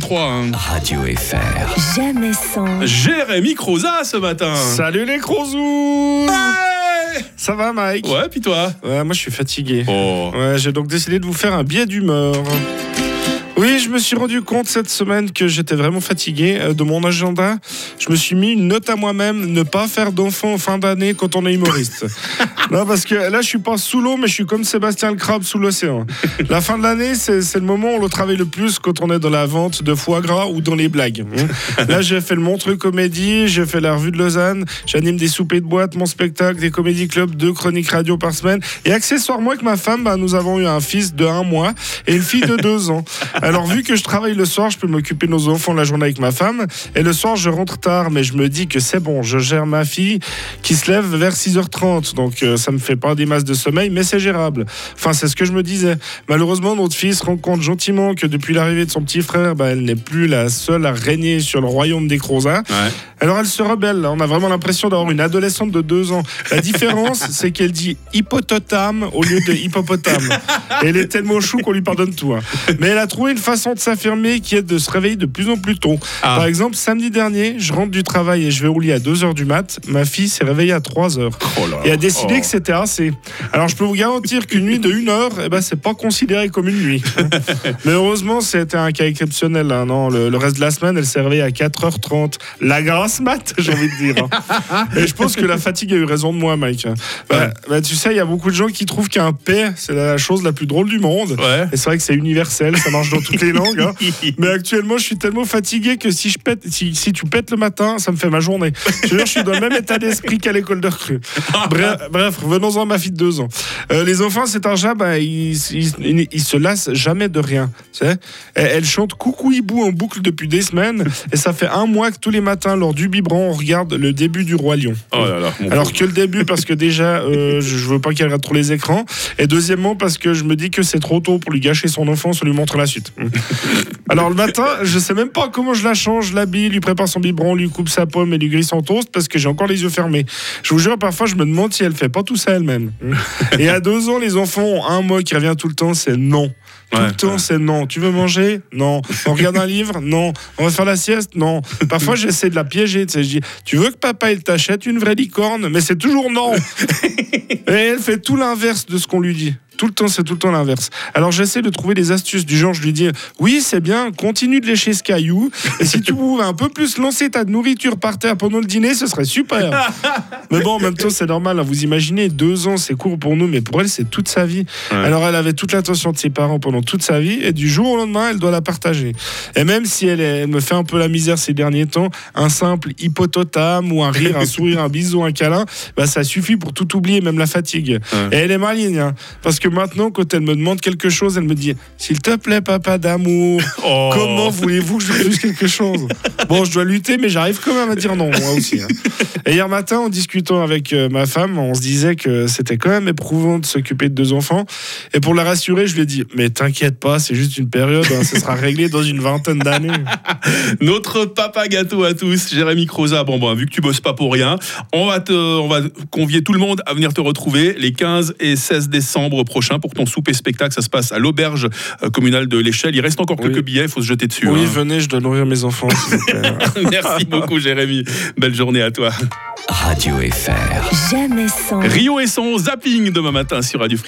3. hein. Radio FR. Jamais sans. Jérémy Croza ce matin. Salut les crozous Ouais, Ça va Mike? Ouais, puis toi? Ouais, moi je suis fatigué. Oh. Ouais, j'ai donc décidé de vous faire un biais d'humeur. Oui, je me suis rendu compte cette semaine que j'étais vraiment fatigué euh, de mon agenda. Je me suis mis une note à moi-même, ne pas faire d'enfant en fin d'année quand on est humoriste. non, parce que là, je suis pas sous l'eau, mais je suis comme Sébastien le crabe sous l'océan. La fin de l'année, c'est le moment où on le travaille le plus quand on est dans la vente de foie gras ou dans les blagues. hein. Là, j'ai fait le Montreux Comédie, j'ai fait la revue de Lausanne, j'anime des soupers de boîte, mon spectacle, des comédie clubs, deux chroniques radio par semaine. Et accessoirement, avec ma femme, bah, nous avons eu un fils de un mois et une fille de deux ans. Alors, vu que je travaille le soir, je peux m'occuper de nos enfants la journée avec ma femme. Et le soir, je rentre tard, mais je me dis que c'est bon, je gère ma fille qui se lève vers 6h30. Donc, euh, ça me fait pas des masses de sommeil, mais c'est gérable. Enfin, c'est ce que je me disais. Malheureusement, notre fille se rend compte gentiment que depuis l'arrivée de son petit frère, bah, elle n'est plus la seule à régner sur le royaume des Crozats. Ouais. Alors elle se rebelle. On a vraiment l'impression d'avoir une adolescente de deux ans. La différence, c'est qu'elle dit hippototame au lieu de hippopotame. Et elle est tellement chou qu'on lui pardonne tout. hein. Mais elle a trouvé une façon de s'affirmer qui est de se réveiller de plus en plus tôt. Ah. Par exemple, samedi dernier, je rentre du travail et je vais au lit à 2h du mat. Ma fille s'est réveillée à 3h Oh et a décidé Oh. que c'était assez. Alors je peux vous garantir qu'une nuit de 1 heure, eh ben, c'est pas considéré comme une nuit. Mais heureusement, c'était un cas exceptionnel. hein, non, le, le reste de la semaine, elle réveillée à 4h30. La grasse mat, j'ai envie de dire. hein. Et je pense que la fatigue a eu raison de moi, Mike. Bah, Ouais. bah, tu sais, il y a beaucoup de gens qui trouvent qu'un paix, c'est la chose la plus drôle du monde. Ouais. Et c'est vrai que c'est universel, ça marche dans toutes les langues. hein. Mais actuellement, je suis tellement fatigué que si, je pète, si, si tu pètes le matin, ça me fait ma journée. Je veux dire, je suis dans le même état d'esprit qu'à l'école de recrue. Bref, bref revenons-en à ma fille de deux ans. Euh, les enfants, c'est un chat, bah, ils, ils, ils- ils se lassent jamais de rien. tu sais. Elle, elle chante Coucou Hibou en boucle depuis des semaines. Et ça fait un mois que tous les matins, lors du biberon, on regarde le début du Roi Lion. Oh là là. mon Alors pauvre. que le début, parce que déjà, euh, je veux pas qu'elle regarde trop les écrans. Et deuxièmement, parce que je me dis que c'est trop tôt pour lui gâcher son enfance, on lui montre la suite. Alors le matin, je sais même pas comment je la change, l'habille, lui prépare son biberon, lui coupe sa pomme et lui grille son toast parce que j'ai encore les yeux fermés. Je vous jure, parfois, je me demande si elle fait pas tout ça elle-même. Et à deux ans, les enfants ont un mot qui revient tout le temps, c'est non. Tout Ouais, le temps, ouais. c'est non. Tu veux manger? Non. On regarde un livre? Non. On va faire la sieste? Non. Parfois, j'essaie de la piéger. Tu, sais, je dis, tu veux que papa il t'achète une vraie licorne Mais c'est toujours non. Et elle fait tout l'inverse de ce qu'on lui dit. Tout le temps, c'est tout le temps l'inverse. Alors j'essaie de trouver des astuces du genre, je lui dis, oui, c'est bien, continue de lécher ce caillou. Et si tu pouvais un peu plus lancer ta nourriture par terre pendant le dîner, ce serait super. mais bon, en même temps, c'est normal. hein. Vous imaginez, deux ans, c'est court pour nous, mais pour elle, c'est toute sa vie. Ouais. Alors elle avait toute l'attention de ses parents pendant toute sa vie, et du jour au lendemain, elle doit la partager. Et même si elle, est- elle me fait un peu la misère ces derniers temps, un simple hippototame ou un rire, un sourire, un bisou, un câlin, bah, ça suffit pour tout oublier, même la fatigue. Ouais. Et elle est maligne, hein, parce que maintenant, quand elle me demande quelque chose, elle me dit S'il te plaît, papa d'amour, Oh. comment voulez-vous que je fasse quelque chose? Bon, je dois lutter, mais j'arrive quand même à dire non, moi aussi. hein. Et hier matin, en discutant avec euh, ma femme, on se disait que c'était quand même éprouvant de s'occuper de deux enfants. Et pour la rassurer, je lui ai dit Mais t'inquiète pas, c'est juste une période, hein, ce sera réglé dans une vingtaine d'années. Notre papa gâteau à tous, Jérémy Croza. Bon, bon, vu que tu bosses pas pour rien, on va, te, on va convier tout le monde à venir te retrouver les 15 et 16 décembre prochains pour ton souper spectacle. Ça se passe à l'auberge euh, communale de l'Échelle. Il reste encore Oui. quelques billets, il faut se jeter dessus. Oui, hein. venez, je dois nourrir mes enfants. Merci beaucoup, Jérémy. Belle journée à toi. Radio FR. Jamais sans. Rio et son zapping demain matin sur Radio Fribourg.